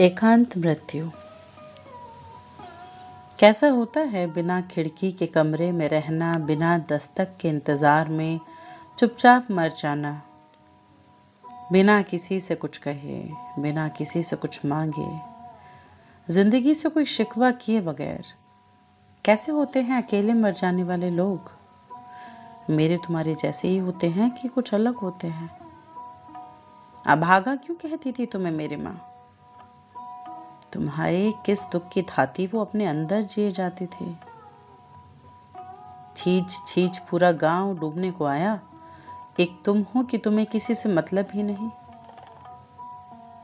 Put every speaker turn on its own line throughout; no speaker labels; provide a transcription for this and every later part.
एकांत मृत्यु। कैसा होता है बिना खिड़की के कमरे में रहना, बिना दस्तक के इंतज़ार में चुपचाप मर जाना? बिना किसी से कुछ कहे, बिना किसी से कुछ मांगे। ज़िंदगी से कोई शिकवा किए बगैर, कैसे होते हैं अकेले मर जाने वाले लोग? मेरे तुम्हारे जैसे ही होते हैं कि कुछ अलग होते हैं। अभागा क्यों कहती थी तुम्हें मेरी माँ? तुम्हारे किस दुख की थाती वो अपने अंदर जिए जाते थे? छीच छीच पूरा गाँव डूबने को आया। एक तुम हो कि तुम्हें किसी से मतलब ही नहीं?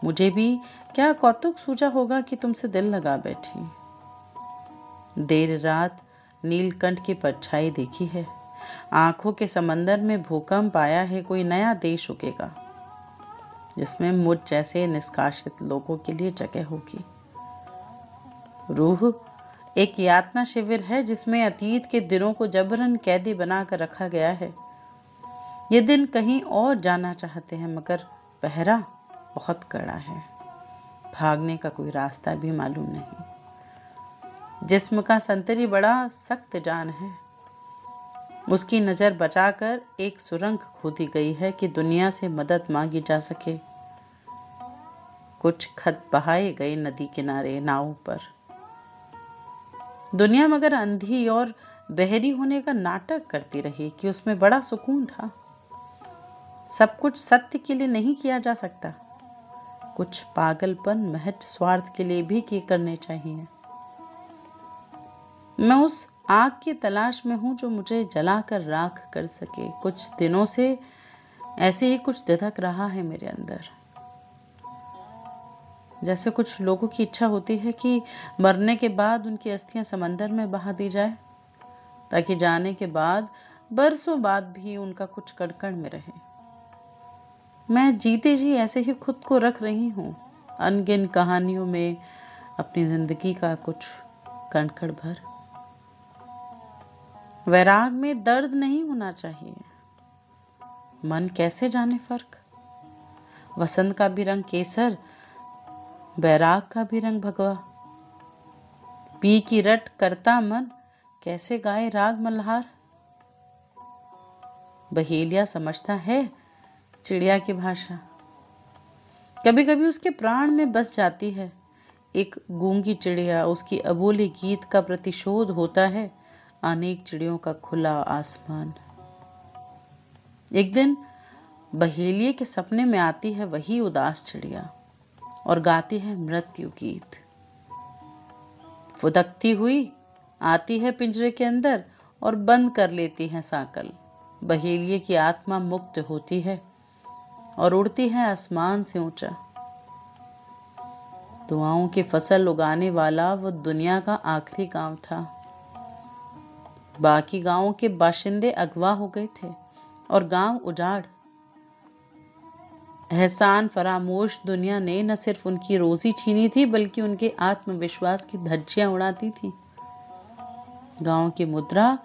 मुझे भी क्या कौतुक सूझा होगा कि तुमसे दिल लगा बैठी? देर रात नीलकंठ की परछाई देखी है। आँखों के समंदर में भूकंप आया है, कोई नया देश उगेगा, जिसमें मुझ जैसे निष्कासित लोगों के लिए जगह होगी। रूह, एक यातना शिविर है जिसमें अतीत के दिनों को जबरन कैदी बनाकर रखा गया है। ये दिन कहीं और जाना चाहते हैं, मगर पहरा बहुत कड़ा है। भागने का कोई रास्ता भी मालूम नहीं। जिस्म का संतरी बड़ा सख्त जान है। उसकी नज़र बचाकर एक सुरंग खोदी गई है कि दुनिया से मदद मांगी जा सके। कुछ खत बहाए गए नदी किनारे नाव पर। दुनिया मगर अंधी और बहरी होने का नाटक करती रही कि उसमें बड़ा सुकून था। सब कुछ सत्य के लिए नहीं किया जा सकता। कुछ पागलपन, महज स्वार्थ के लिए भी किए करने चाहिए। मैं उस आग की तलाश में हूँ जो मुझे जलाकर राख कर सके। कुछ दिनों से ऐसे ही कुछ दिधक रहा है मेरे अंदर। जैसे कुछ लोगों की इच्छा होती है कि मरने के बाद उनकी अस्थियाँ समंदर में बहा दी जाए, ताकि जाने के बाद, बरसों बाद भी उनका कुछ कड़कड़ में रहे। मैं जीते जी ऐसे ही खुद को रख रही हूँ, अनगिन कहानियों में अपनी ज़िंदगी का कुछ कणकड़ भर। वैराग में दर्द नहीं होना चाहिए। मन कैसे जाने फ़र्क? वसंत का भी रंग केसर बैराग का भी रंग भगवा। पी की रट करता मन, कैसे गाए राग मल्हार? बहेलिया समझता है चिड़िया की भाषा। कभी कभी उसके प्राण में बस जाती है। एक गूँगी चिड़िया, उसकी अबोली गीत का प्रतिशोध होता है। अनेक चिड़ियों का खुला आसमान। एक दिन बहेलिए के सपने में आती है वही उदास चिड़िया। और गाती है मृत्यु गीत। फुदकती हुई आती है पिंजरे के अंदर और बंद कर लेती है साकल। बहेलिए की आत्मा मुक्त होती है और उड़ती है आसमान से ऊँचा। दुआओं की फ़सल उगाने वाला वो दुनिया का आखिरी गाँव था। बाकी गाँवों के बाशिंदे अगवा हो गए थे और गाँव उजाड़ एहसान, फरामोश, दुनिया ने न सिर्फ़ उनकी रोज़ी छीनी थी, बल्कि उनके आत्मविश्वास की धज्जियाँ उड़ाती थी। गाँव की मुद्रा,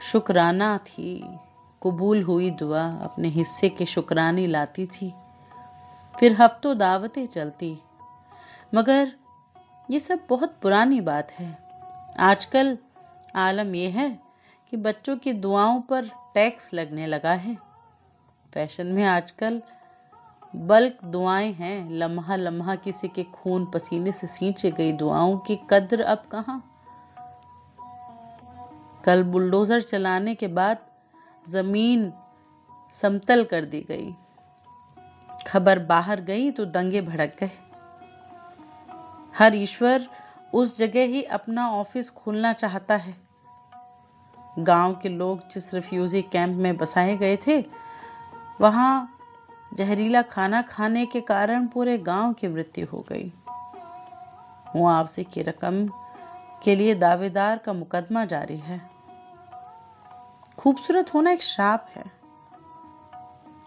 शुक्राना थी। कबूल हुई दुआ, अपने हिस्से के शुक्रानी लाती थी। फिर हफ्तों दावतें चलती। मगर ये सब बहुत पुरानी बात है। आजकल आलम यह है कि बच्चों की दुआओं पर टैक्स लगने लगा है। फ़ैशन में आजकल बल्क दुआएँ हैं। लम्हा लम्हा किसी के खून पसीने से सींचे गई दुआओं की कद्र अब कहाँ? कल बुलडोजर चलाने के बाद ज़मीन समतल कर दी गई। खबर बाहर गई तो दंगे भड़क गए। हर ईश्वर उस जगह ही अपना ऑफ़िस खोलना चाहता है। गाँव के लोग जिस रिफ्यूजी कैंप में बसाए गए थे, वहाँ जहरीला खाना खाने के कारण पूरे गाँव की मृत्यु हो गई। मुआवजे की रकम के लिए दावेदार का मुकदमा जारी है। खूबसूरत होना एक श्राप है।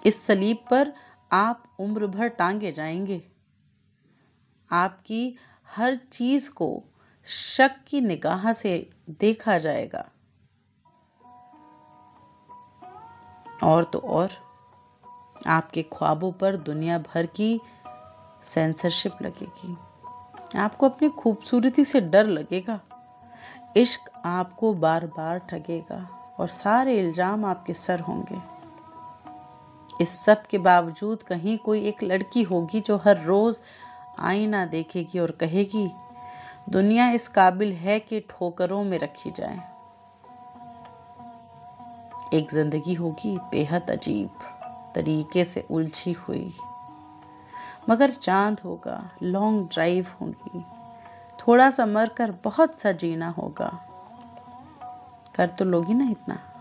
इस सलीब पर आप उम्र भर टांगे जाएँगे। आपकी हर चीज़ को शक की निगाह से देखा जाएगा। और तो और। आपके ख्वाबों पर दुनिया भर की सेंसरशिप लगेगी। आपको अपनी खूबसूरती से डर लगेगा। इश्क आपको बार बार ठगेगा और सारे इल्ज़ाम आपके सर होंगे। इस सब के बावजूद कहीं कोई एक लड़की होगी जो हर रोज़ आईना देखेगी और कहेगी, दुनिया इस काबिल है कि ठोकरों में रखी जाए। एक ज़िंदगी होगी बेहद अजीब। तरीके से उलझी हुई। मगर चाँद होगा लॉन्ग ड्राइव होगी। थोड़ा सा मर कर बहुत सा जीना होगा। कर तो लोगी ना इतना।